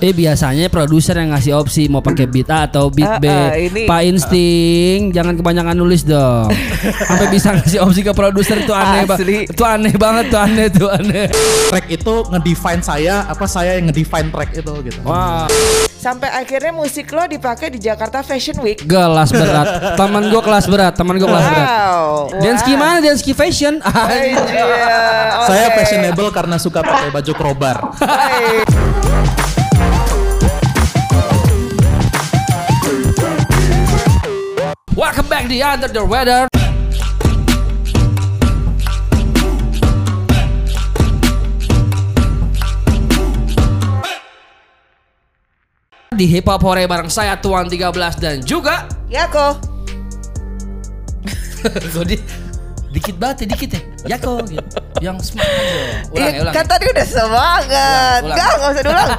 Eh biasanya produser yang ngasih opsi mau pakai beat A atau beat B. Ah, ini- Pak Insting, jangan kebanyakan nulis dong. Sampai bisa ngasih opsi ke produser itu aneh banget. Itu aneh banget tuh aneh tuh aneh. track itu ngedefine saya apa saya yang ngedefine track itu gitu. Wah, Sampai akhirnya musik lo dipakai di Jakarta Fashion Week. kelas berat. Temen gue kelas berat, temen gue kelas berat. Wow. Dance gimana? Dance fashion. Iya. Saya oke. fashionable karena suka pakai baju krobar. Welcome back di Under the Weather. Di Hip Hop Hore bareng saya Tuan 13 dan juga Ya kok. Dikit banget ya, dikit ya. Ya kok gitu. Yang semangat aja. Ulang Iya, ya, ulang. kan tadi udah semangat. Ulang, ulang. Enggak, enggak usah diulang.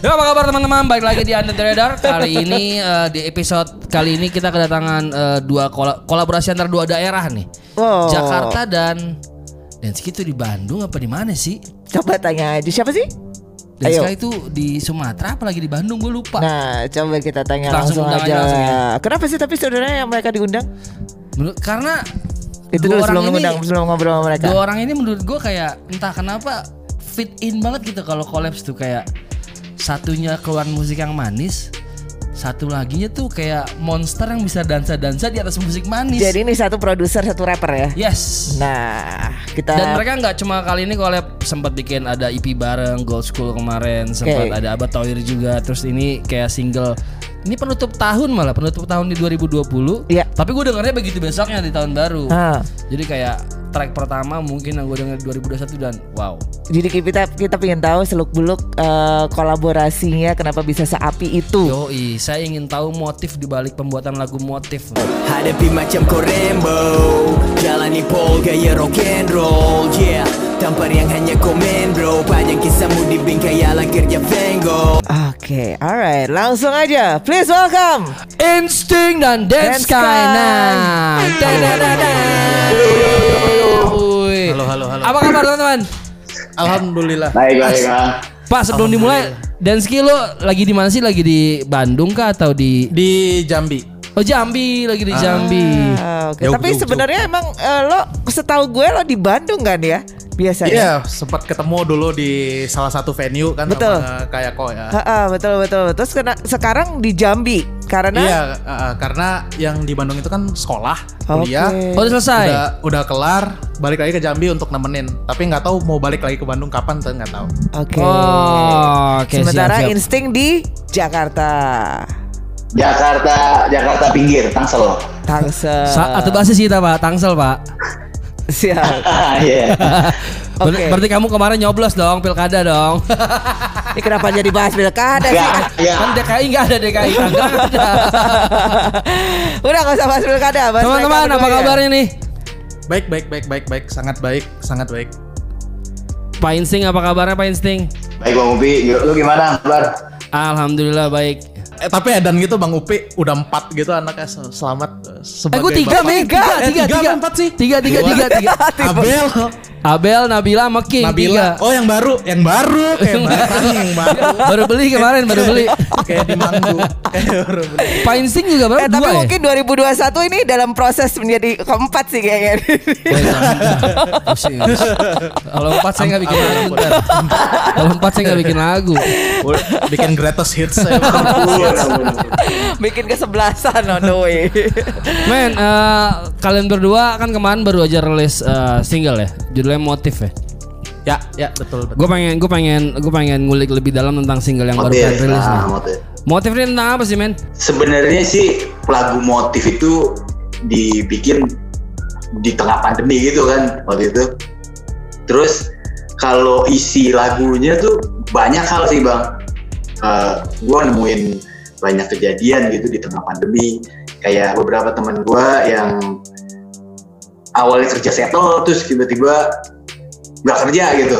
Ya apa kabar teman-teman? Balik lagi di Under the Radar. Kali ini eh, di episode kali ini kita kedatangan eh, dua kola- kolaborasi antara dua daerah nih. Wow. Jakarta dan Denski itu di Bandung apa di mana sih? Coba tanya aja siapa sih? Denska Ayo. itu di Sumatera apalagi di Bandung gue lupa. Nah, coba kita tanya Langsung langsung, aja aja. langsung ya. Kenapa sih tapi saudara yang mereka diundang? Menurut karena Itu dua dulu sebelum ini- mengundang, sebelum ngobrol sama mereka. Dua orang ini menurut gue kayak entah kenapa fit in banget gitu kalau collabs tuh kayak satunya keluar musik yang manis, satu laginya tuh kayak monster yang bisa dansa-dansa di atas musik manis. Jadi ini satu produser, satu rapper ya. yes. Nah, kita Dan mereka nggak cuma kali ini collab sempat bikin ada EP bareng Gold School kemarin, sempat Oke. ada Abah Toir juga, terus ini kayak single ini penutup tahun malah penutup tahun di 2020. Iya. Tapi gue dengarnya begitu besoknya di tahun baru. Ah. Jadi kayak track pertama mungkin yang gue denger di 2021 dan wow. Jadi kita kita pengen tahu seluk beluk kolaborasinya kenapa bisa seapi itu. Yoi, saya ingin tahu motif di balik pembuatan lagu motif. Hadapi macam kau Rambo Jalani pol gaya rock and roll Yeah Tampar yang hanya komen bro Panjang kisahmu di bingkai ala kerja Vengo Oke, alright, langsung aja. Please welcome. Insting dan Dance Sky. Nah. Halo halo halo. Apa kabar teman-teman? Alhamdulillah. Baik, baik. Pak sebelum dimulai Danski lo lagi di mana sih? Lagi di Bandung kah atau di Di Jambi. Oh Jambi, lagi di Jambi. Ah, Oke, Jauh, tapi jauh, sebenarnya emang eh, lo setahu gue lo di Bandung kan ya? Biasanya. Iya, sempat ketemu dulu di salah satu venue kan Betul. sama kayak kok ya. Ha-ha, betul betul. Terus kena, sekarang di Jambi karena Iya, uh, karena yang di Bandung itu kan sekolah, kuliah. Oke. Oh udah selesai. Udah udah kelar, balik lagi ke Jambi untuk nemenin. Tapi nggak tahu mau balik lagi ke Bandung kapan tuh nggak tahu. Oke. Oh, oke Sementara siap, siap. insting di Jakarta. Jakarta, Jakarta pinggir, Tangsel. Tangsel. Sa- atau basis kita Pak, Tangsel Pak. Siap. Iya. Ber-. Berarti kamu kemarin nyoblos dong, pilkada dong. Ini kenapa jadi bahas pilkada sih? Ya. kan DKI nggak ada DKI ada. Udah gak usah bahas pilkada. bahas Teman-teman apa ya. kabarnya nih? Baik, baik, baik, baik, baik, sangat baik, sangat baik. Pak Insting apa kabarnya Pak Insting? Baik, Bang Upi. Lu gimana kabar? Alhamdulillah baik. Eh tapi Edan gitu Bang Upi udah empat gitu anaknya Sel- selamat eh, Eh sebagai gue tiga, bapak. Tiga, Eh, tiga, tiga tiga. empat sih? Tiga, tiga, tiga, tiga. Abel, Abel, Nabila, sama King. Nabila. Tiga. Oh yang baru, yang baru kayak barang yang baru. Baru beli kemarin, baru beli. kayak di Manggu. Kayak baru beli. Pak Insting juga baru Eh, tapi dua ya? mungkin 2021 ini dalam proses menjadi keempat sih kayaknya. Jangan. Pusing. Kalau empat saya nggak bikin lagu. Kalau empat saya nggak bikin lagu. Bikin greatest hits saya. Bikin kesebelasan on the way. Men, eh, kalian berdua kan kemarin baru aja rilis eh, single ya, judulnya Motif ya. ya, ya betul betul. Gue pengen, gue pengen, gue pengen ngulik lebih dalam tentang single yang baru Motif, kalian rilis nah, nih. motif. Motif ini tentang apa sih men? Sebenarnya sih lagu motif itu dibikin di tengah pandemi gitu kan waktu itu. Terus kalau isi lagunya tuh banyak hal sih bang. Uh, gue nemuin banyak kejadian gitu di tengah pandemi. Kayak beberapa teman gue yang awalnya kerja settle terus tiba-tiba nggak kerja gitu.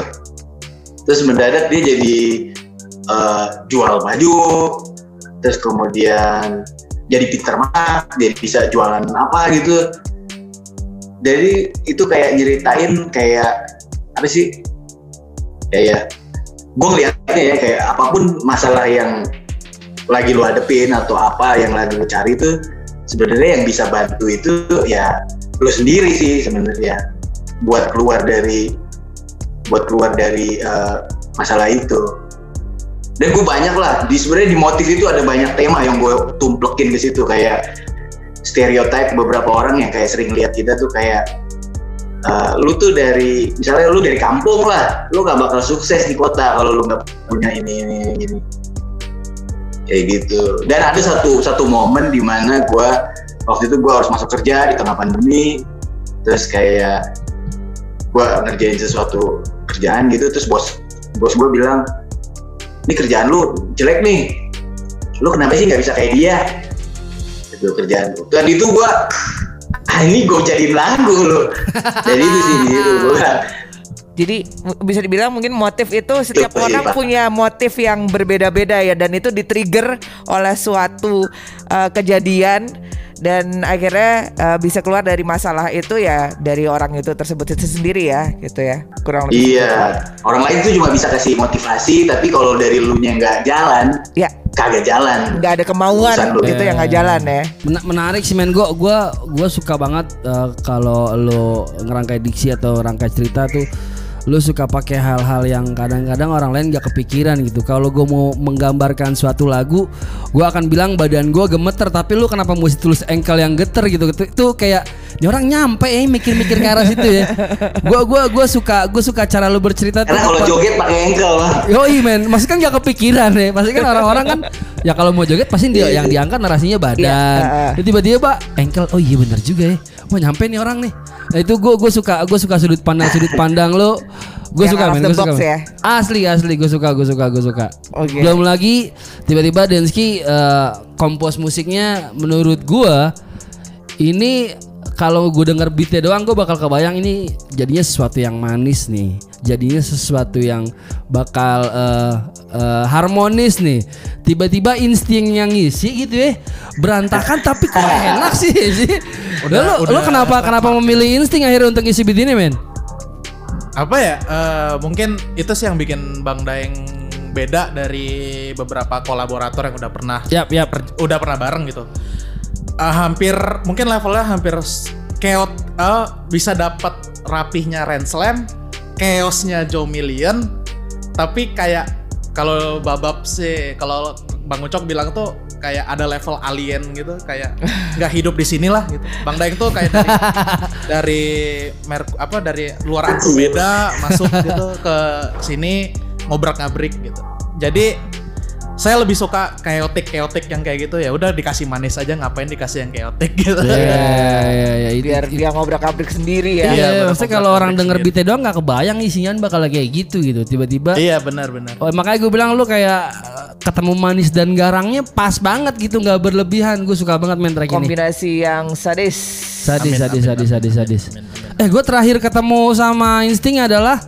Terus mendadak dia jadi uh, jual baju, terus kemudian jadi pinter masak, jadi bisa jualan apa gitu. Jadi itu kayak nyeritain kayak apa sih? Kayak gue ngeliatnya ya kayak apa pun masalah yang lagi lu hadepin atau apa yang lagi lu cari itu sebenarnya yang bisa bantu itu ya lu sendiri sih sebenarnya. Buat keluar dari buat keluar dari eh, masalah itu. Dan gue banyak lah di sebenarnya di motif itu ada banyak tema yang gue tumplekin ke situ kayak stereotype beberapa orang yang kayak sering lihat kita tuh kayak eh, lu tuh dari misalnya lu dari kampung lah lu gak bakal sukses di kota kalau lu nggak punya ini ini ini kayak gitu. Dan ada satu satu momen di mana gue waktu itu gue harus masuk kerja di tengah pandemi. Terus kayak gue ngerjain sesuatu kerjaan gitu terus bos bos gue bilang ini kerjaan lu jelek nih. Lu kenapa sih nggak bisa kayak dia? Itu kerjaan lu dan itu gue ah ini gue jadiin lagu lu. Jadi itu sih gitu gue Jadi bisa dibilang mungkin motif itu setiap Iya, orang Pak. punya motif yang berbeda-beda ya. Dan itu di-trigger oleh suatu uh, kejadian. Dan akhirnya uh, bisa keluar dari masalah itu ya dari orang itu tersebut itu sendiri ya gitu ya. Kurang lebih iya. orang lain tuh cuma bisa kasih motivasi tapi kalau dari lu nya nggak jalan ya. kagak jalan. Nggak ada kemauan Urusan lu. gitu yang nggak jalan ya. Men- menarik sih men. Gue gua gua suka banget eh, kalau lo ngerangkai diksi atau rangkai cerita tuh lo suka pakai hal-hal yang kadang-kadang orang lain gak kepikiran gitu. Kalau gue mau menggambarkan suatu lagu gue akan bilang badan gue gemeter tapi lu kenapa mesti tulis engkel yang geter gitu? Itu, itu kayak ini orang nyampe ya mikir-mikir ke arah situ ya. Gue gua gua suka gue suka cara lu bercerita tuh karena kalau joget pakai engkel. Lah Yoi men, maksudnya kan gak kepikiran ya. Pasti kan orang-orang kan Ya kalau mau joget pasti dia yang diangkat narasinya badan. Iya, Tiba-tiba ankle Oh iya bener juga ya. Mau nyampe nih orang nih Nah itu gue gue suka gue suka sudut pandang sudut pandang lo Gue suka men, gue suka ya. Asli asli gue suka gue suka gue suka Oke. Belum lagi tiba-tiba Densky eh, kompos musiknya menurut gue ini kalau gue denger beatnya doang gue bakal kebayang ini jadinya sesuatu yang manis nih. Jadinya sesuatu yang bakal eh, eh, harmonis nih. Tiba-tiba insting yang ngisi gitu ya berantakan tapi kok enak sih sih? Udah- lo, lo udah- kenapa kenapa memilih insting akhirnya untuk ngisi beat ini men? Apa ya eh, mungkin itu sih yang bikin Bang Daeng beda dari beberapa kolaborator yang udah pernah yap. per- udah pernah bareng gitu Eh, hampir mungkin levelnya hampir chaos eh, bisa dapat rapihnya Renslam chaosnya Joe Million tapi kayak kalau babab sih kalau Bang Ucok bilang tuh kayak ada level alien gitu kayak nggak hidup di sini lah gitu. Bang Daeng tuh kayak dari dari merk apa dari luar angkasa beda masuk gitu ke sini ngobrak ngabrik gitu. Jadi saya lebih suka chaotic chaotic yang kayak gitu ya udah dikasih manis aja ngapain dikasih yang chaotic gitu ya ya ya ini- biar dia ngobrak-abrik sendiri ya Iya, bener, maksudnya kalau orang denger beatnya doang nggak kebayang isinya bakal kayak gitu gitu. Tiba-tiba iya benar benar Oh, makanya gue bilang lu kayak eh, ketemu manis dan garangnya pas banget gitu nggak berlebihan. Gue suka banget main track ini. kombinasi yang sadis Sadis, Amin, sadis, amin, sadis, amin, sadis, sadis. amin, amin. Eh, gue terakhir ketemu sama Insting adalah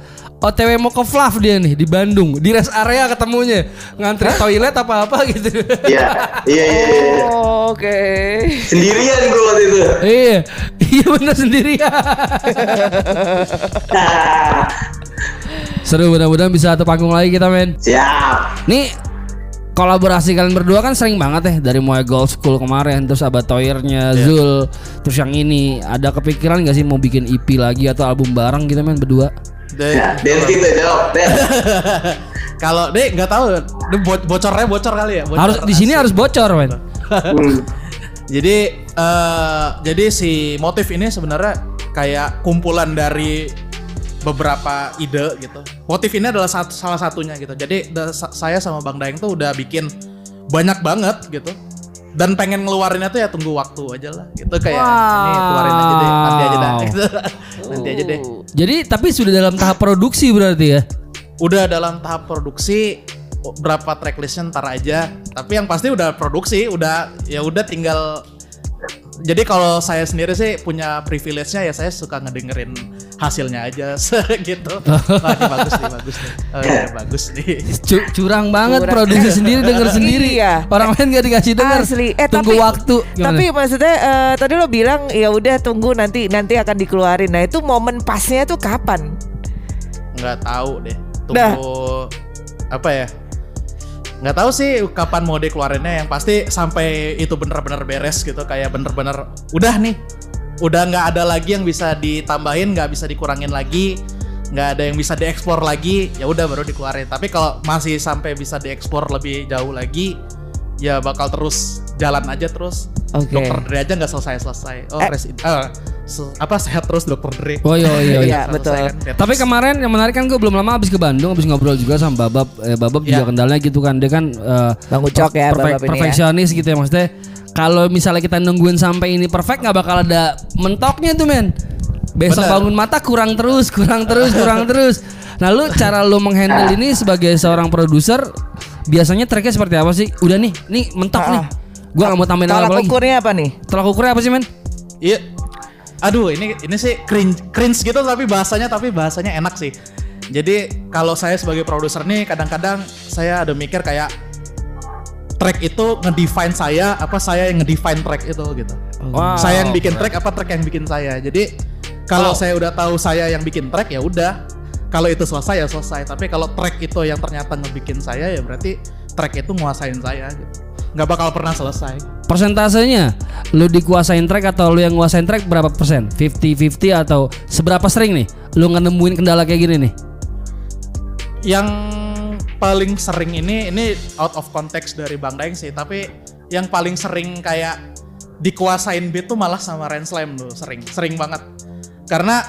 OTW mau ke Flav dia nih di Bandung di rest area ketemunya ngantri toilet apa apa gitu. iya iya iya iya. Oh, oke sendirian gue waktu itu iya, iya bener sendirian. Nah, Seru mudah-mudahan bisa satu panggung lagi kita men. siap Nih kolaborasi kalian berdua kan sering banget ya dari mulai Gold School kemarin terus Abad Toyernya Zul terus yang ini ada kepikiran gak sih mau bikin EP lagi atau album bareng gitu men berdua? Deh, Nah, Den kita jawab kalau deh nggak tahu deh, bo- bocornya bocor kali ya bocor harus di sini harus bocor men. Jadi eh jadi si motif ini sebenarnya kayak kumpulan dari beberapa ide gitu. Motif ini adalah satu, salah satunya gitu. Jadi saya sama Bang Daeng tuh udah bikin banyak banget gitu. Dan pengen ngeluarinnya tuh ya tunggu waktu aja lah gitu kayak ini keluarin aja deh nanti aja deh Wow. gitu. nanti aja deh. Jadi tapi sudah dalam tahap produksi berarti ya? Udah dalam tahap produksi berapa tracklistnya ntar aja. Tapi yang pasti udah produksi, udah ya udah tinggal jadi kalau saya sendiri sih punya privilege-nya ya saya suka ngedengerin hasilnya aja gitu. Wah, ini bagus nih, bagus nih. Oh, iya, bagus nih. Cu- curang banget Curang. produksi sendiri denger sendiri. Iya. Orang lain gak dikasih denger. Asli. Eh Tunggu tapi waktu. Gimana? Tapi maksudnya eh, tadi lo bilang ya udah tunggu nanti nanti akan dikeluarin. Nah, itu momen pasnya tuh kapan? Nggak tahu deh. Dah. Tunggu apa ya nggak tahu sih kapan mau dikeluarinnya yang pasti sampai itu bener-bener beres gitu kayak bener-bener udah nih. Udah nggak ada lagi yang bisa ditambahin nggak bisa dikurangin lagi nggak ada yang bisa diekspor lagi ya udah baru dikeluarin. Tapi kalau masih sampai bisa diekspor lebih jauh lagi ya bakal terus jalan aja terus Oke. dokter Dre aja nggak selesai selesai oh Eh. rest in- eh, se- apa sehat terus dokter Dre Oh iya iya iya. Iya, betul. kan. Tapi kemarin yang menarik kan gue belum lama habis ke Bandung habis ngobrol juga sama Babab. Eh, Babab juga Iya. kendalanya gitu kan dia kan eh, Bang Ucok ya, Babab ini ya. perfeksionis gitu ya maksudnya. Kalau misalnya kita nungguin sampai ini perfect nggak bakal ada mentoknya tuh men. Besok Bener. bangun mata kurang terus, kurang terus, kurang terus. Nah lu cara lu menghandle ini sebagai seorang produser biasanya tracknya seperti apa sih? Udah nih, nih mentok nih. Gua nggak mau tambahin Tolak apa lagi. ukurnya apa nih? Tolak ukurnya apa sih men? Iya. Aduh, ini ini sih cringe, cringe gitu tapi bahasanya tapi bahasanya enak sih. Jadi kalau saya sebagai produser nih kadang-kadang saya ada mikir kayak track itu ngedefine saya apa saya yang ngedefine track itu gitu. Wow. Saya yang bikin track apa track yang bikin saya. Jadi kalau Wow. saya udah tahu saya yang bikin track ya udah. Kalau itu selesai ya selesai. Tapi kalau track itu yang ternyata ngebikin saya ya berarti track itu nguasain saya gitu. Nggak bakal pernah selesai. Persentasenya lu dikuasain track atau lu yang nguasain track berapa persen? 50-50 atau seberapa sering nih lu nemuin kendala kayak gini nih? Yang paling sering ini ini out of context dari Bang Daeng sih, tapi yang paling sering kayak dikuasain beat tuh malah sama Renslam tuh sering, sering banget. Karena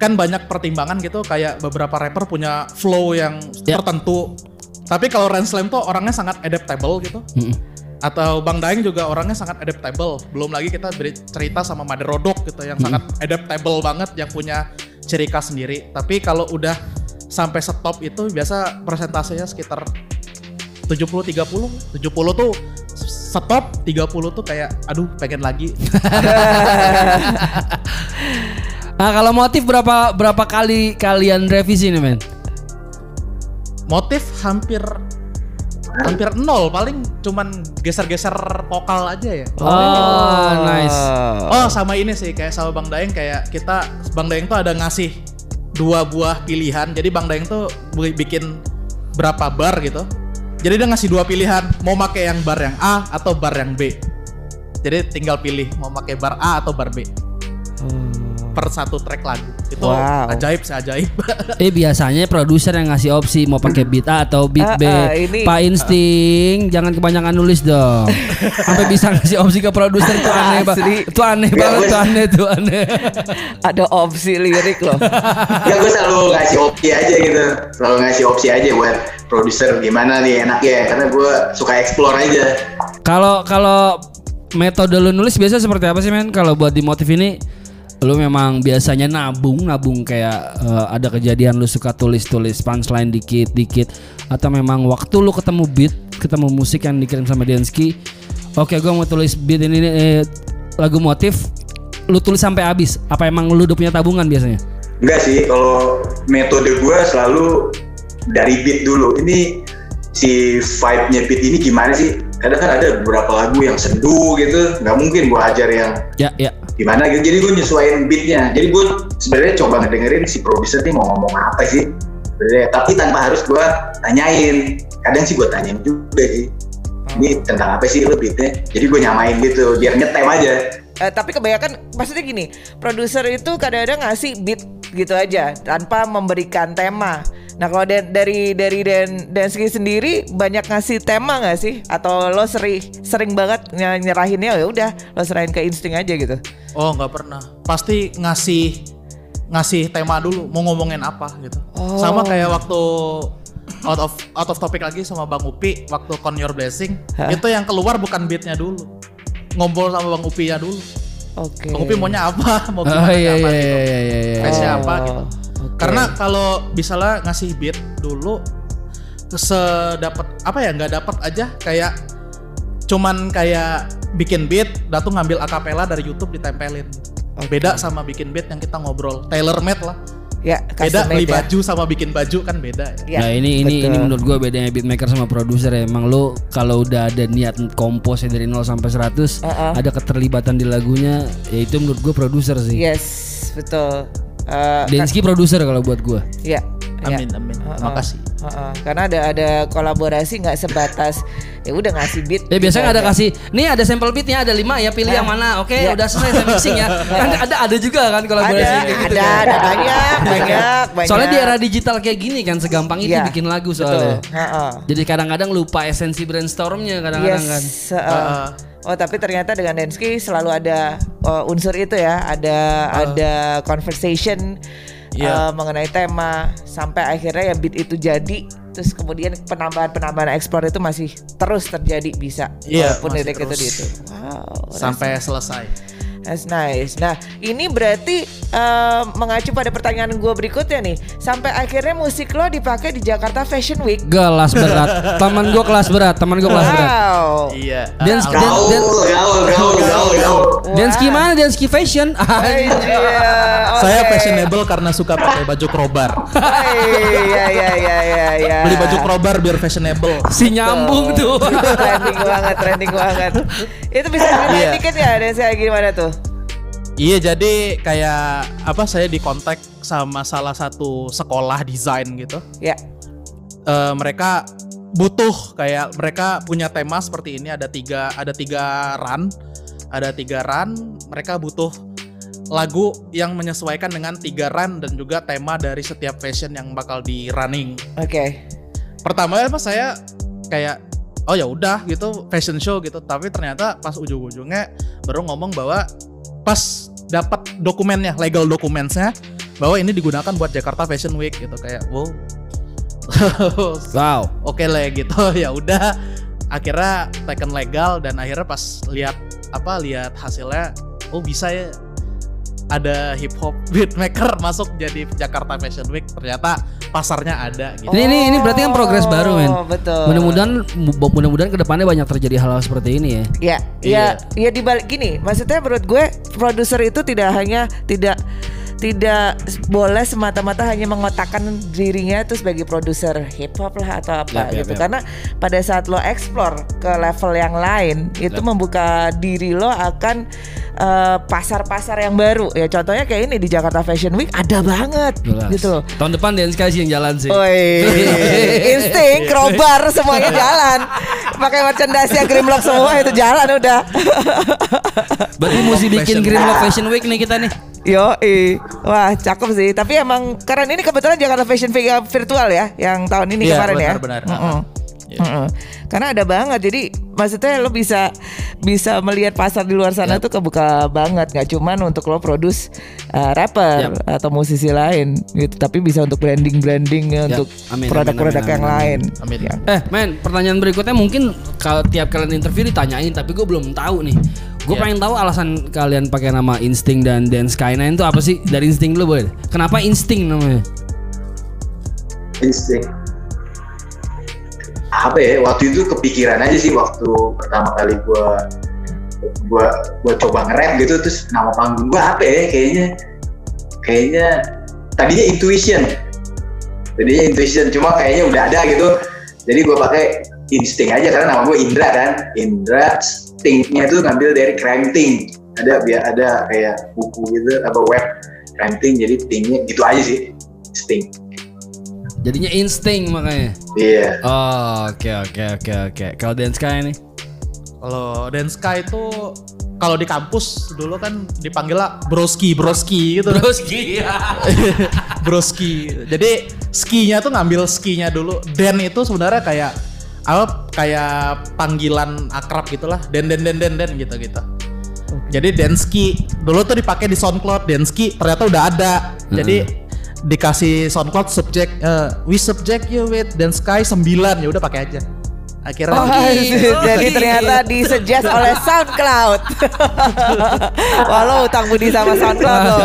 kan banyak pertimbangan gitu kayak beberapa rapper punya flow yang Ya. tertentu. Tapi kalau Renslam tuh orangnya sangat adaptable gitu. Mm-mm. Atau Bang Daeng juga orangnya sangat adaptable. Belum lagi kita cerita sama Mother Rodok gitu yang sangat adaptable banget yang punya ciri khas sendiri. Tapi kalau udah sampai stop itu biasa persentasenya sekitar 70 30. 70 tuh stop, 30 tuh kayak aduh pengen lagi. Nah kalau motif berapa berapa kali kalian revisi nih men? Motif hampir hampir nol paling cuman geser-geser vokal aja ya. Oh, nice. Oh sama ini sih kayak sama Bang Daeng kayak kita Bang Daeng tuh ada ngasih dua buah pilihan. Jadi Bang Daeng tuh bi- bikin berapa bar gitu. Jadi dia ngasih dua pilihan mau pakai yang bar yang A atau bar yang B. Jadi tinggal pilih mau pakai bar A atau bar B per satu track lagu. Itu Wow. ajaib sih ajaib. Eh biasanya produser yang ngasih opsi mau pakai beat A atau beat Ah, B. ah, ini- Pak Insting, jangan kebanyakan nulis dong. Sampai bisa ngasih opsi ke produser itu aneh banget. Asli. Itu aneh Ya, banget, itu aneh, itu aneh. Ada opsi lirik loh. ya gue selalu ngasih opsi aja gitu selalu ngasih opsi aja buat produser gimana nih enaknya karena gue suka explore aja Kalau kalau metode lu nulis biasa seperti apa sih men? Kalau buat di motif ini lu memang biasanya nabung nabung kayak eh, ada kejadian lu suka tulis-tulis punchline dikit-dikit atau memang waktu lu ketemu beat, ketemu musik yang dikirim sama Densky, oke gua mau tulis beat ini eh, lagu motif lu tulis sampai habis. Apa emang lu udah punya tabungan biasanya? enggak sih kalau metode gue selalu dari beat dulu ini si vibe-nya beat ini gimana sih kadang kan ada beberapa lagu yang sendu gitu nggak mungkin gue ajar yang Ya, ya. Gimana gitu? Jadi gue nyesuaiin beatnya. Jadi gue sebenarnya coba ngedengerin si produser nih mau ngomong apa sih? Sebenarnya tapi tanpa harus gue tanyain. Kadang sih gue tanyain juga sih. Ini tentang apa sih lo beatnya? Jadi gue nyamain gitu biar nyetem aja. Eh, tapi kebanyakan maksudnya gini, produser itu kadang-kadang ngasih beat gitu aja tanpa memberikan tema. Nah kalau da- dari dari dan Dansky sendiri banyak ngasih tema nggak sih? Atau lo sering sering banget ny- nyerahinnya ya udah lo serahin ke insting aja gitu? oh nggak pernah. Pasti ngasih ngasih tema dulu mau ngomongin apa gitu. Oh. Sama kayak waktu out of out of topic lagi sama Bang Upi waktu Con Your Blessing Hah? itu yang keluar bukan beatnya dulu ngobrol sama Bang Upi ya dulu Oke. Bang Upi maunya apa mau Oh gimana iya apa iya gitu iya iya. iya. Face-nya Oh, apa gitu karena kalau misalnya ngasih beat dulu sedapat apa ya nggak dapat aja kayak cuman kayak bikin beat datu ngambil akapela dari YouTube ditempelin beda sama bikin beat yang kita ngobrol tailor made lah ya beda custom beli ya. baju sama bikin baju kan beda ya. Ya, nah ini ini betul. ini menurut gue bedanya beatmaker sama produser ya. Emang lu kalau udah ada niat kompos ya dari 0 sampai 100 Uh-uh. ada keterlibatan di lagunya ya itu menurut gue produser sih. Yes, betul. Eh, Densky produser kalau buat gue. Ya, Amin amin. Heeh. Makasih. Heeh. Karena ada ada kolaborasi nggak sebatas ya udah ngasih beat. Ya biasanya gitu ada kasih, nih ada sampel beatnya ada lima ya pilih yang mana. Oke, Iya. udah selesai saya mixing ya. Kan ada ada juga kan kolaborasi ada, gitu ada, kan. ada banyak, banyak, banyak. Soalnya di era digital kayak gini kan segampang itu Iya, bikin lagu betul. soalnya. Heeh. Jadi kadang-kadang lupa esensi brainstormnya kadang-kadang kan. Yes. heeh. Oh tapi ternyata dengan Densky selalu ada uh, unsur itu ya, ada ada conversation Iya. uh, mengenai tema sampai akhirnya ya beat itu jadi, terus kemudian penambahan-penambahan explore itu masih terus terjadi bisa, Iya, walaupun lirik itu di itu. Wow, Sampai selesai. That's nice. Nah, ini berarti eh, mengacu pada pertanyaan gue berikutnya nih. Sampai akhirnya musik lo dipakai di Jakarta Fashion Week. Kelas berat. Teman gue kelas berat, teman gue kelas berat. Wow. Iya. Dance, Ah, dan, Gaul, dan, gaul, gaul, gaul, gaul. dance gimana? Dance fashion. Iya, Saya oke. fashionable karena suka pakai baju crowbar. Iya, iya, iya, iya, iya. Beli baju crowbar biar fashionable. si nyambung tuh. trending banget, trending banget. Itu bisa ceritain Iya. dikit ya, dan saya gimana tuh? Iya jadi kayak apa saya dikontak sama salah satu sekolah desain gitu. Ya, Eh, mereka butuh kayak mereka punya tema seperti ini ada tiga ada tiga run ada tiga run mereka butuh lagu yang menyesuaikan dengan tiga run dan juga tema dari setiap fashion yang bakal di running oke. pertama apa saya kayak oh ya udah gitu fashion show gitu tapi ternyata pas ujung-ujungnya baru ngomong bahwa pas dapat dokumennya legal dokumennya bahwa ini digunakan buat Jakarta Fashion Week gitu. Kayak wow. Wow. oke lah gitu. Ya udah akhirnya taken legal dan akhirnya pas lihat apa lihat hasilnya oh bisa ya ada hip hop beatmaker masuk jadi Jakarta Fashion Week ternyata pasarnya ada gitu Ini ini ini berarti kan progres baru, men. Oh, betul. Mudah-mudahan mudah-mudahan ke depannya banyak terjadi hal-hal seperti ini ya. Ya, Iya. ya, ya dibalik gini. Maksudnya menurut gue produser itu tidak hanya tidak tidak boleh semata-mata hanya mengotakkan dirinya itu sebagai produser hip hop lah atau apa yap, gitu. yap. Karena pada saat lo explore ke level yang lain itu membuka diri lo akan eh, pasar-pasar yang baru. Ya contohnya kayak ini di Jakarta Fashion Week ada banget Jelas. gitu loh. Tahun depan Dance sih yang jalan sih. Woi, insting, crowbar semuanya jalan. Pakai merchandise yang Grimlock semua itu jalan udah. Berarti mesti bikin Fashion Green Lock Fashion Week nih kita nih. Yo, wah cakep sih. Tapi emang keren ini kebetulan Jakarta Fashion Week virtual ya, yang tahun ini Iya, kemarin ya. benar-benar. Mm-mm. Iya. Mm-mm. Karena ada banget. Jadi maksudnya lo bisa bisa melihat pasar di luar sana Yap. tuh kebuka banget. Nggak cuman untuk lo produce uh, rapper atau musisi lain gitu, tapi bisa untuk branding brandingnya Yap. untuk Amin, produk-produk amin, amin, yang amin, lain. Amin. Ya. Eh men, pertanyaan berikutnya mungkin kalau tiap kalian interview ditanyain, tapi gue belum tahu nih. Gue Iya. pengen tahu alasan kalian pakai nama Insting dan Dance Sky9 itu apa sih? Dari Insting dulu boleh? Kenapa Insting namanya? insting apa ya waktu itu kepikiran aja sih waktu pertama kali gua gua gua coba nge-rap gitu terus nama panggung gua apa ya kayaknya kayaknya tadinya intuition tadinya intuition cuma kayaknya udah ada gitu jadi gua pakai insting aja karena nama gua Indra kan Indra stingnya tuh ngambil dari crime thing ada biar ada kayak buku gitu apa web crime thing jadi thingnya gitu aja sih sting Jadinya Insting makanya. iya Oh, oke oke oke oke. Kalau Dance Sky nih? Kalau Denska itu kalau di kampus dulu kan dipanggilnya broski broski gitu Broski. broski jadi skinya tuh ngambil skinya dulu den itu sebenarnya kayak apa kayak panggilan akrab gitulah. Den den den den den gitu gitu jadi denski dulu tuh dipakai di SoundCloud denski ternyata udah ada. Jadi dikasih SoundCloud subject eh, we subject you with dan sky 9 ya udah pakai aja akhirnya Oh, gitu. jadi ternyata disuggest oleh SoundCloud. Walau utang budi sama SoundCloud loh.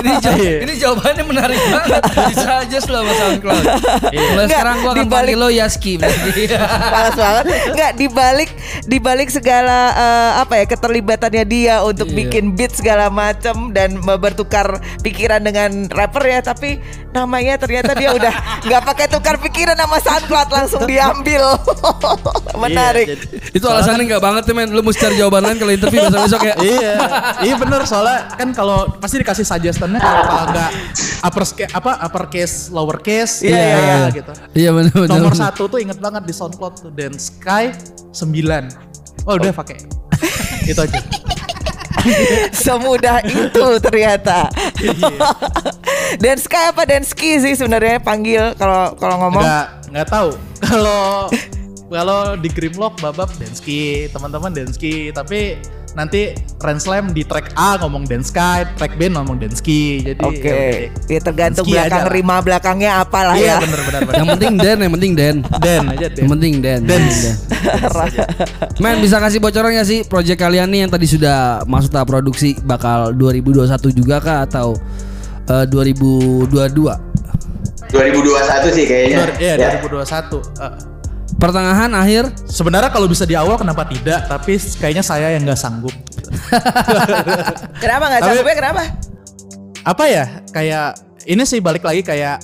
ini, jaw- ini jawabannya menarik banget. Bisa aja selama SoundCloud. Mulai sekarang gua akan dibalik- panggil lo Yaski. Palas banget. Enggak dibalik dibalik segala eh, apa ya keterlibatannya dia untuk Iya. bikin beat segala macam dan bertukar pikiran dengan rapper ya, tapi namanya ternyata dia udah nggak pakai tukar pikiran sama SoundCloud langsung diambil. Menarik. Iya, jadi- Itu alasannya nggak banget tuh men. Lu mesti cari jawaban lain kalau interview besok besok ya. iya, iya bener soalnya kan kalau pasti dikasih suggestionnya kalau kalau nggak upper apa uppercase, lowercase, Iya, iya, iya. gitu. Iya benar benar. Nomor benar. satu tuh inget banget di SoundCloud tuh Dan Sky 9 Oh udah pakai Itu aja Semudah itu ternyata. Iya. Denski apa Denski sih sebenarnya panggil kalau kalau ngomong. Nggak nggak tahu Kalau kalau di Grimlock babab Densky teman-teman Densky tapi nanti Renslam di track A ngomong Densky track B ngomong Densky jadi Oke, ya udah deh. ya tergantung Densky belakang aja lah. rima belakangnya apalah iya ya. bener bener bener Yang penting Den, yang penting Den. Den aja Den Yang penting Den. Den. Men bisa kasih bocoran gak sih project kalian nih yang tadi sudah masuk tahap produksi bakal 2021 juga kah atau eh, 2022? 2021 sih kayaknya. Iya Ya. 2021 Eh, Pertengahan akhir? Sebenarnya kalau bisa di awal kenapa tidak tapi kayaknya saya yang nggak sanggup. Kenapa nggak Tapi- sanggupnya kenapa? apa ya? Kayak ini sih balik lagi kayak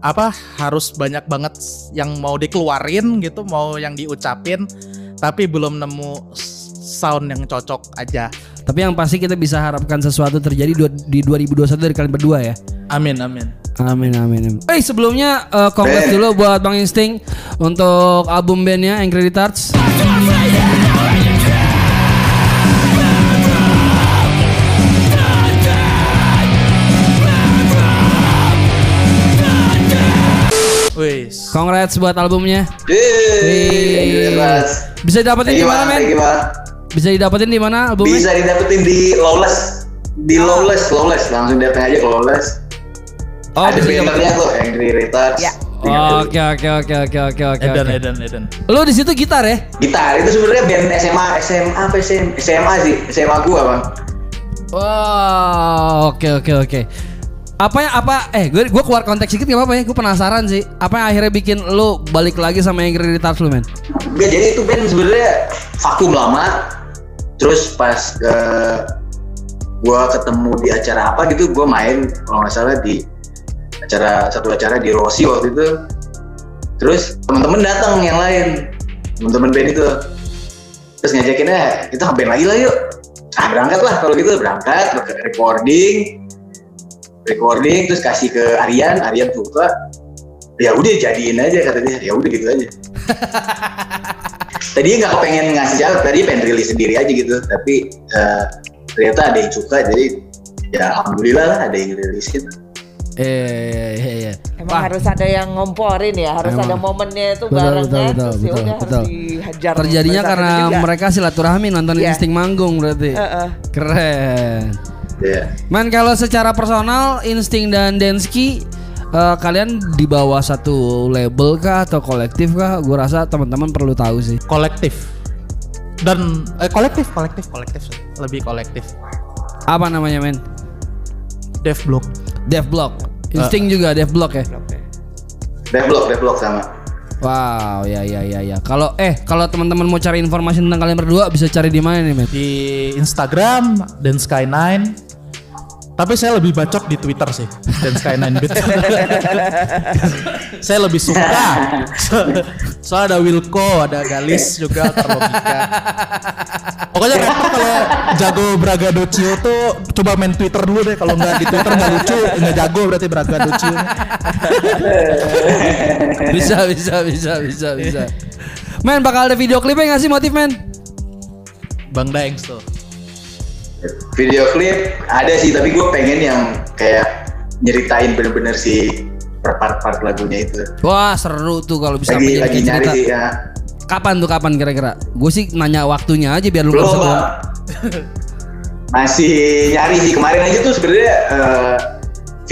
apa harus banyak banget yang mau dikeluarin gitu mau yang diucapin tapi belum nemu sound yang cocok aja Tapi yang pasti kita bisa harapkan sesuatu terjadi dua- di 2021 dari kalian berdua ya. amin amin Amin amin. amin. Eh sebelumnya eh, congrats Ben. dulu buat Bang Insting untuk album bandnya Angry Retards. wis Congrats buat albumnya. Yeay, Mas. Bisa didapetin di mana, men? Bisa didapetin di mana albumnya? Bisa didapetin di Lawless. Di Lawless, Lawless. Langsung datang aja ke Lawless. Oh, Ada bannernya kok, Angry Retards. Ya. Oke oke oke oke oke oke. Edan oke. Edan Edan Lu di situ gitar ya? Gitar itu sebenarnya band SMA, SMA apa SMA, SMA sih, SMA gua bang. Wow, oke oke oke. Apa yang apa eh gue gue keluar konteks dikit gak apa-apa ya gue penasaran sih apa yang akhirnya bikin lu balik lagi sama Angry Retards lu men Enggak, jadi itu band sebenarnya vakum lama. Terus pas eh, gua ketemu di acara apa gitu, gua main kalau nggak salah di acara satu acara di Rossi waktu itu. Terus teman-teman datang yang lain, teman-teman band itu. Terus ngajakinnya kita ngeband lagi lah yuk. Ah berangkat lah kalau gitu berangkat ke recording, recording terus kasih ke Aryan, Aryan suka. Ya udah jadiin aja kata dia. Ya udah gitu aja. tadinya nggak kepengen ngasih jalan tadi pengen rilis sendiri aja gitu tapi eh, ternyata ada yang suka jadi ya alhamdulillah lah ada yang rilis gitu eh iya iya Emang Wah, harus ada yang ngomporin ya, harus Emang. ada momennya itu Betul, barengnya, betul, betul, terus betul, yaudah betul. harus dihajar. terjadinya karena juga. mereka silaturahmi nonton Iya. Insting manggung berarti Heeh. keren ya Man kalau secara personal Insting dan Densky eh, kalian di bawah satu label kah atau kolektif kah? Gue rasa teman-teman perlu tahu sih. kolektif dan eh, kolektif kolektif kolektif sih. lebih kolektif Apa namanya men? Dev Block Dev Block. Insting juga Dev Block ya. develop develop sama Wow, ya ya ya ya. Kalau eh kalau teman-teman mau cari informasi tentang kalian berdua bisa cari di mana nih men? di Instagram dan Sky9 tapi saya lebih bacot di Twitter sih dan Sky9 bit saya lebih suka. So, soalnya ada Wilco ada Galis juga Terlogika. Pokoknya rapper kalau jago Bragado Cio tuh coba main Twitter dulu deh. Kalau nggak di Twitter nggak lucu nggak jago berarti Bragado Cio. Bisa bisa bisa bisa bisa. Men bakal ada video klipnya nggak sih motif men? Bang Daeng tuh video klip ada sih tapi gue pengen yang kayak nyeritain bener-bener si per part-part lagunya itu. Wah seru tuh kalau bisa lagi lagi nyari cerita. sih ya. Kapan tuh kapan kira-kira? Gue sih nanya waktunya aja biar lu belum masih nyari sih. Kemarin aja tuh sebenarnya eh,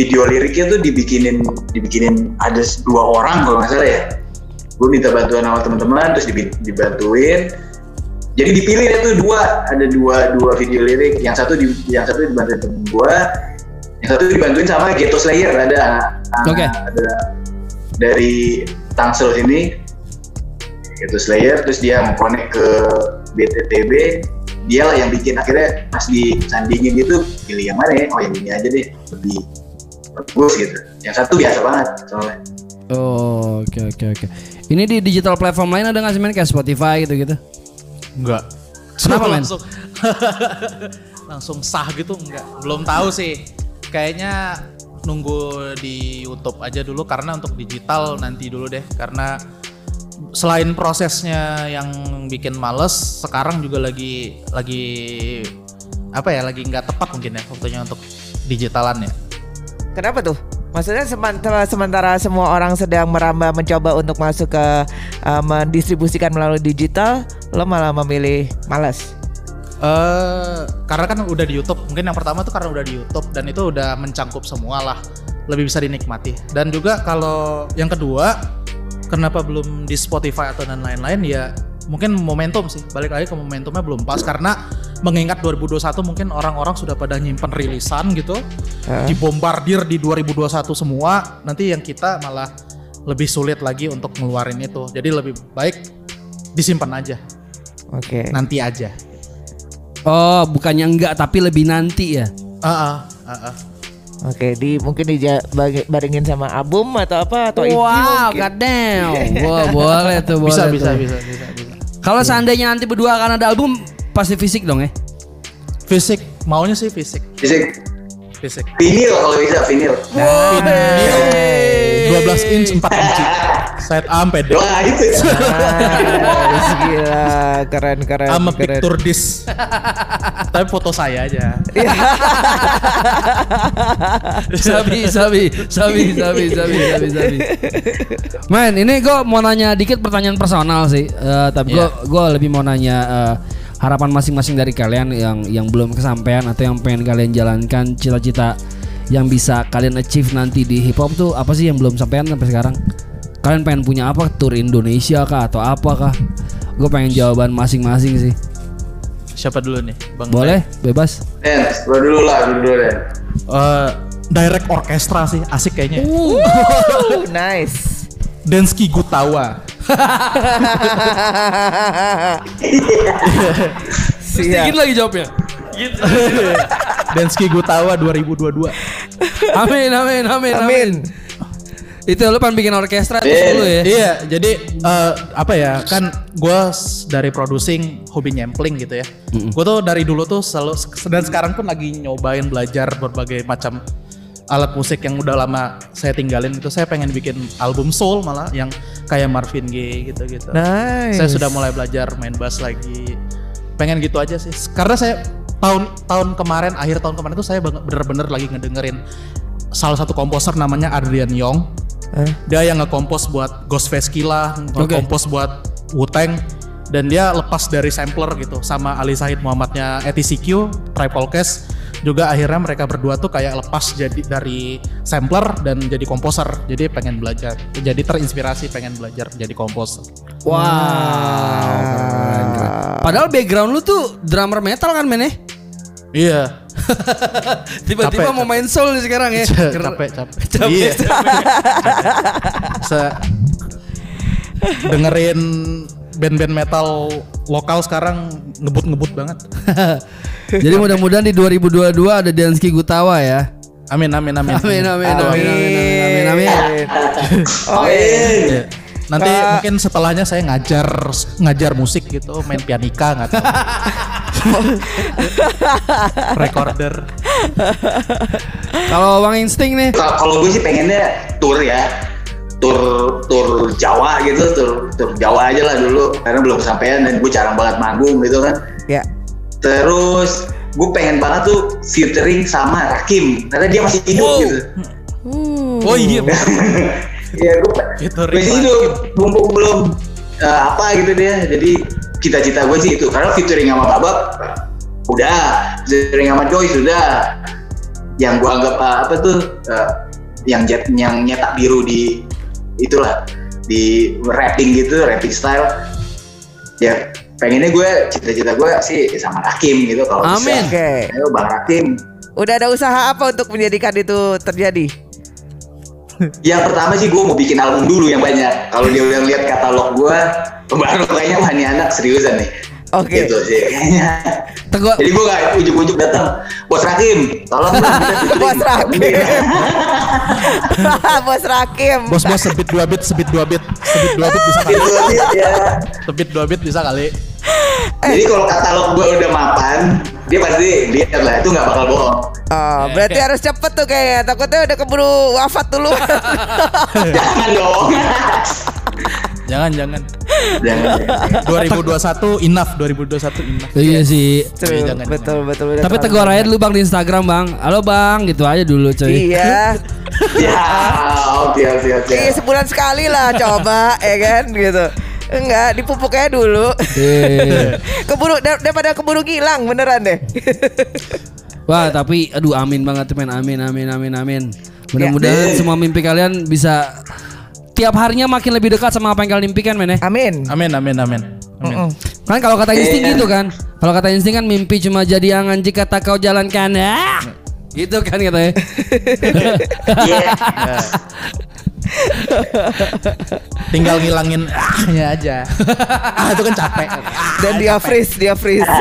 video liriknya tuh dibikinin dibikinin ada dua orang kalau nggak salah ya. Gue minta bantuan sama teman-teman terus dibantuin jadi dipilih deh tuh dua. Ada dua dua video lirik. Yang satu di, yang satu dibantuin temen gue yang satu dibantuin sama Ghetto Slayer. Ada Oke. ada dari Tangsel sini. Ghetto Slayer. Terus dia connect ke BTTB dia lah yang bikin akhirnya pas disandingin gitu pilih yang mana ya? Oh yang ini aja deh. Lebih bagus gitu. Yang satu biasa banget soalnya. Oh, oke oke oke. Ini di digital platform lain ada nggak sih men? Kayak Spotify gitu-gitu? Enggak. Kenapa, men? langsung langsung sah gitu enggak. Belum tahu sih. Kayaknya nunggu di YouTube aja dulu karena untuk digital nanti dulu deh karena selain prosesnya yang bikin males, sekarang juga lagi lagi apa ya lagi nggak tepat mungkin ya waktunya untuk digitalan ya. Kenapa tuh? Maksudnya sementara, sementara semua orang sedang merambah mencoba untuk masuk ke uh, mendistribusikan melalui digital, lo malah memilih malas. Eh karena kan udah di YouTube. Mungkin yang pertama tuh karena udah di YouTube dan itu udah mencangkup semua lah. Lebih bisa dinikmati. Dan juga kalau yang kedua, kenapa belum di Spotify atau dan lain-lain ya mungkin momentum sih. Balik lagi ke momentumnya belum pas karena mengingat 2021 mungkin orang-orang sudah pada nyimpen rilisan gitu. Dibombardir di 2021 semua. Nanti yang kita malah lebih sulit lagi untuk ngeluarin itu. Jadi lebih baik disimpan aja. Oke. Nanti aja. Oh, bukannya enggak tapi lebih nanti ya. Ah, ah, ah, ah. Oke, di mungkin dibarengin sama album atau apa atau EP wow, mungkin. god damn. Wah, boleh tuh, boleh. bisa, tuh. bisa, bisa, bisa, bisa. Kalau seandainya nanti berdua akan ada album, pasti fisik dong ya. Fisik, maunya sih fisik, Fisik fisik. vinil kalau bisa vinil. Vinyl 12 inch 4 inci. Side A sampai D. Wah itu. Nice, gila, keren keren Sama keren. picture disc. Tapi foto saya aja. sabi, sabi, sabi, sabi, sabi, sabi, sabi. Man, ini gue mau nanya dikit pertanyaan personal sih. Eh, tapi gue gue lebih mau nanya eh, harapan masing-masing dari kalian yang yang belum kesampaian atau yang pengen kalian jalankan cita-cita yang bisa kalian achieve nanti di hip hop tuh apa sih yang belum sampean sampai sekarang? Kalian pengen punya apa? Tour Indonesia kah atau apa kah? Gue pengen jawaban masing-masing sih. Siapa dulu nih, Bang? Boleh, bebas. Den, lo dulu lah, lo dulu Den. Eh, direct orkestra sih, asik kayaknya. Uh, nice. Densky Gutawa. Siap. lagi jawabnya. Densky Gutawa 2022. Amin, amin, amin, amin. Amin. Itu lu pengen bikin orkestra itu Eh, dulu ya. Iya, jadi eh, apa ya? Kan gue dari producing hobi nyempling gitu ya. Gue tuh dari dulu tuh selalu dan sekarang pun lagi nyobain belajar berbagai macam alat musik yang udah lama saya tinggalin itu saya pengen bikin album soul malah yang kayak Marvin Gaye gitu-gitu. Nice. Saya sudah mulai belajar main bass lagi. Pengen gitu aja sih. Karena saya tahun tahun kemarin akhir tahun kemarin tuh saya bener-bener lagi ngedengerin salah satu komposer namanya Adrian Young. Eh? Dia yang ngekompos buat Ghostface Killah, ngekompos buat Wu-Tang dan dia lepas dari sampler gitu sama Ali Sahid Muhammadnya ETCQ, Triple Cast juga akhirnya mereka berdua tuh kayak lepas jadi dari sampler dan jadi komposer. Jadi pengen belajar. Jadi terinspirasi pengen belajar jadi komposer. Wow. keren. Padahal background lu tuh drummer metal kan men ya? Iya. Tiba-tiba mau main soul nih sekarang ya. Capek, capek. Capek, Iya. Se- dengerin band-band metal lokal sekarang ngebut-ngebut banget. Jadi mudah-mudahan di 2022 ada Dansky Gutawa ya. Amin amin amin. Amin amin amin amin amin amin. Iya. Nanti mungkin setelahnya saya ngajar ngajar musik gitu, main pianika nggak tahu. Recorder. Kalau Bang Insting nih. Ka- Kalau gue sih pengennya tour ya, tour tour Jawa gitu, tour tour Jawa aja lah dulu, karena belum kesampaian dan gue jarang banget manggung gitu kan. Ya. Terus gue pengen banget tuh featuring sama Rakim, karena dia masih hidup Wow. gitu. Oh iya. Iya gue Featuring masih hidup, mumpung belum eh, apa gitu dia. Jadi cita-cita gue sih itu, karena featuring sama Babak udah, featuring sama Joy sudah. Yang gue anggap eh, apa tuh eh, yang jet, yang nyetak biru di itulah di rapping gitu, rapping style. Ya pengennya gue cita-cita gue sih sama Rakim gitu kalau Amin. bisa. Oke. Ayo Bang Rakim. Udah ada usaha apa untuk menjadikan itu terjadi? Yang pertama sih gue mau bikin album dulu yang banyak. Kalau dia udah lihat katalog gue, baru kayaknya wah ini anak seriusan nih. Oke. Gitu sih kayaknya. Jadi gue gak ujuk-ujuk datang. Bos Rakim, tolong. Bos Rakim. Bos Rakim. Bos bos sebit dua bit, sebit dua bit, sebit dua bit bisa kali. Gitu, ya. Sebit dua bit bisa kali. Jadi kalau katalog gue udah mapan, dia pasti lihat lah itu nggak bakal bohong. Oh, berarti harus cepet tuh kayaknya. Takutnya udah keburu wafat dulu. Jangan dong. Jangan jangan. Jangan. 2021 enough, 2021 enough. Iya sih. True, jangan, betul betul. udah Tapi tegur aja dulu bang di Instagram bang. Halo bang, gitu aja dulu cuy. Iya. Ya, oke oke oke. Iya sebulan sekali lah coba ya kan gitu. Enggak, dipupuk aja dulu. Iya. keburu dar- daripada keburu ngilang beneran deh. Wah tapi aduh amin banget men amin amin amin amin. Mudah-mudahan semua mimpi kalian bisa tiap harinya makin lebih dekat sama apa yang kalian impikan men ya. Amin. Amin amin amin. Amin. Kan kalau kata insting gitu kan. Kalau kata insting kan mimpi cuma jadi angan jika tak kau jalankan. Ah! Gitu kan katanya. Iya. Tinggal ngilangin ahnya aja. ah itu kan capek. Dan dia freeze, dia freeze.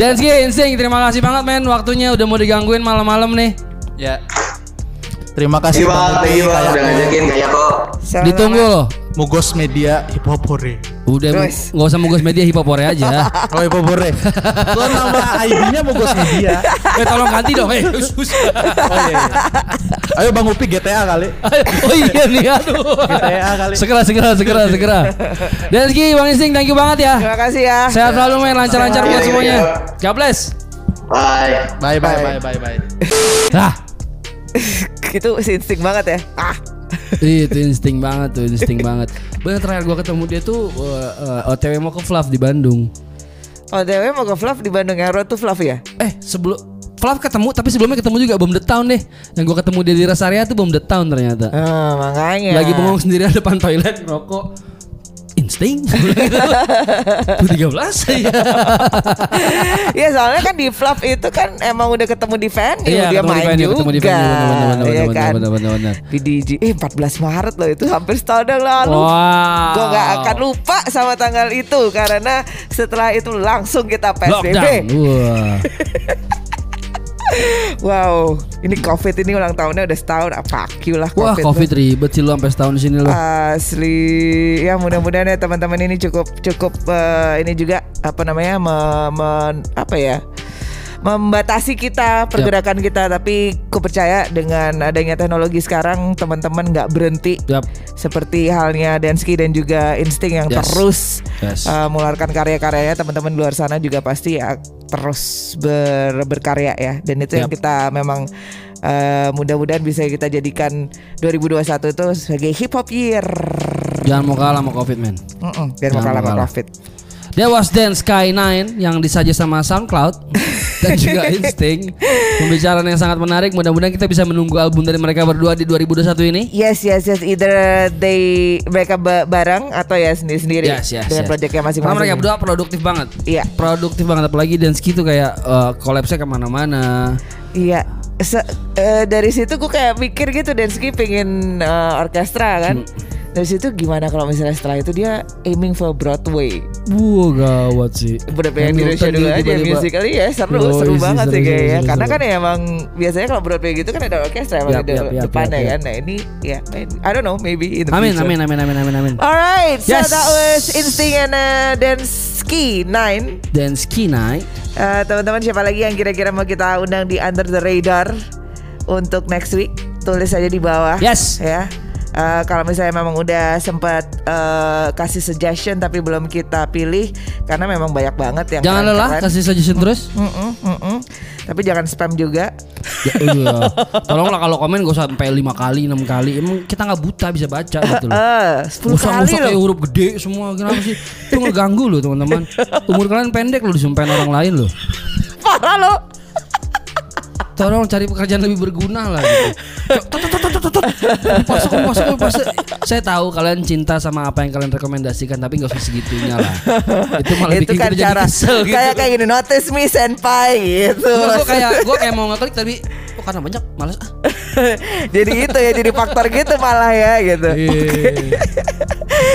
Dan Ski insting terima kasih banget men waktunya udah mau digangguin malam-malam nih. Ya. Terima kasih Terima Bang kasih Upi, bang udah kayak ngajakin kayak kok. Ditunggu loh. Mugos Media Hip Hopore. Udah Terus. nggak usah mugos media hip hopore aja. Oh Hip Hopore. Lo nama ID-nya Mugos Media. eh tolong ganti dong. Eh, sus. Oh iya. iya. Ayo Bang Upi GTA kali. oh iya nih aduh. GTA kali. Segera segera segera segera. Dan Ski Bang Insting thank you banget ya. Terima kasih ya. Sehat selalu men lancar-lancar buat Iya, iya, semuanya. God bless. Bye. Bye bye Bye. bye bye bye. Nah, Itu insting banget ya. Ah. itu insting banget tuh, insting banget. Bener terakhir gua ketemu dia tuh uh, uh, OTW mau ke Fluff di Bandung. OTW mau ke Fluff di Bandung ya. Road to Fluff ya. Eh, sebelum Fluff ketemu tapi sebelumnya ketemu juga Bom The Town deh. Yang gua ketemu dia di rest area tuh Bom The Town ternyata. Ah, makanya. Lagi bengong sendirian depan toilet rokok. Insting. Tuh 13 ya. Iya soalnya kan di Fluff itu kan emang udah ketemu di venue Iya, dia ketemu di main venue, juga. ketemu di venue, bener, bener, bener, Iya bener, kan? bener, bener, bener. Di DJ eh 14 Maret loh itu hampir setahun yang lalu. Wow. Gue gak akan lupa sama tanggal itu karena setelah itu langsung kita PSBB. Lockdown. Wah. Wow, ini COVID ini ulang tahunnya udah setahun. Apa you lah Wah, COVID. Covid ribet sih lu sampai setahun di sini lu. Asli ya mudah-mudahan ya teman-teman ini cukup cukup eh, ini juga apa namanya me- me- apa ya membatasi kita pergerakan kita tapi ku percaya dengan adanya teknologi sekarang teman-teman nggak berhenti Yap. seperti halnya Densky dan juga Insting yang Yes. terus Yes. uh, mengeluarkan karya-karyanya teman-teman luar sana juga pasti ya terus ber- berkarya ya dan itu yang Yap. kita memang uh, mudah-mudahan bisa kita jadikan 2021 itu sebagai hip hop year Jangan mau kalah sama Covid, men. Mm-mm, biar Jangan mau kalah sama covid That was Dance Sky 9 yang disaji sama SoundCloud dan juga Instinct. Pembicaraan yang sangat menarik. Mudah-mudahan kita bisa menunggu album dari mereka berdua di 2021 ini. Yes, yes, yes. Either they mereka ba- bareng atau ya sendiri-sendiri Yes, yes, dengan yes. proyeknya masing-masing. mereka berdua produktif banget. Iya. Produktif banget apalagi Densky tuh kayak uh, collabsnya ke mana-mana. Iya. Se- eh, dari situ gue kayak mikir gitu Densky pengen eh, orkestra kan. Hmm. Dari situ gimana kalau misalnya setelah itu dia aiming for Broadway. Wah gawat sih. Udah pengen di Indonesia dulu gitu aja musically ya seru Yoi seru banget sih kayaknya. Karena kan ya emang biasanya kalau Broadway gitu kan ada orkestra emang di yap, yap, depannya kan. Nah ini ya I don't know maybe in the Amin, future. amin, amin, amin, amin, amin. Alright, so Yes. that was Instinct and uh, Densky 9 Densky Night. Eh, teman-teman siapa lagi yang kira-kira mau kita undang di Under the Radar untuk next week? Tulis aja di bawah. Yes. Ya. Eh, kalau misalnya memang udah sempat eh, kasih suggestion tapi belum kita pilih karena memang banyak banget yang Jangan lelah kasih suggestion terus. Mm-mm, mm-mm. Tapi jangan spam juga. Ya, iya. Tolonglah kalau komen gak usah sampai lima kali, enam kali. Emang kita nggak buta bisa baca gitu loh. Eh, 10 Usah kali usah kayak huruf gede semua kenapa sih? Itu ngeganggu loh teman-teman. Umur kalian pendek loh disumpahin orang lain loh. Parah loh. Tolong cari pekerjaan lebih berguna lah gitu. Masuk, masuk, masuk. Saya tahu kalian cinta sama apa yang kalian rekomendasikan tapi nggak usah segitunya lah. Itu malah Itu bikin kan kita jadi cara kesel gitu. kayak kayak gini notice me senpai gitu. gue kayak gue kayak mau ngeklik tapi kok karena banyak males ah. jadi itu ya jadi faktor gitu malah ya gitu. Iya.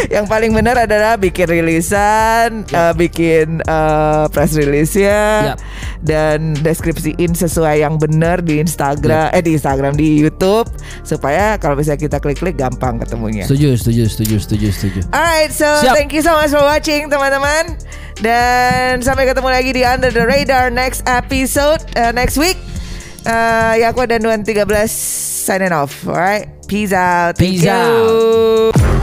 yang paling benar adalah bikin rilisan, eh, bikin eh, press release-nya Yap. dan deskripsiin sesuai yang benar di Instagram, eh di Instagram, di YouTube supaya kalau bisa kita klik-klik gampang ketemunya. Setuju, setuju, setuju, setuju, setuju. Alright, so Siap. thank you so much for watching teman-teman Dan sampai ketemu lagi di Under the Radar next episode uh, Next week uh, Ya aku dan Duan 13 signing off. Alright, peace out. Thank Peace out. you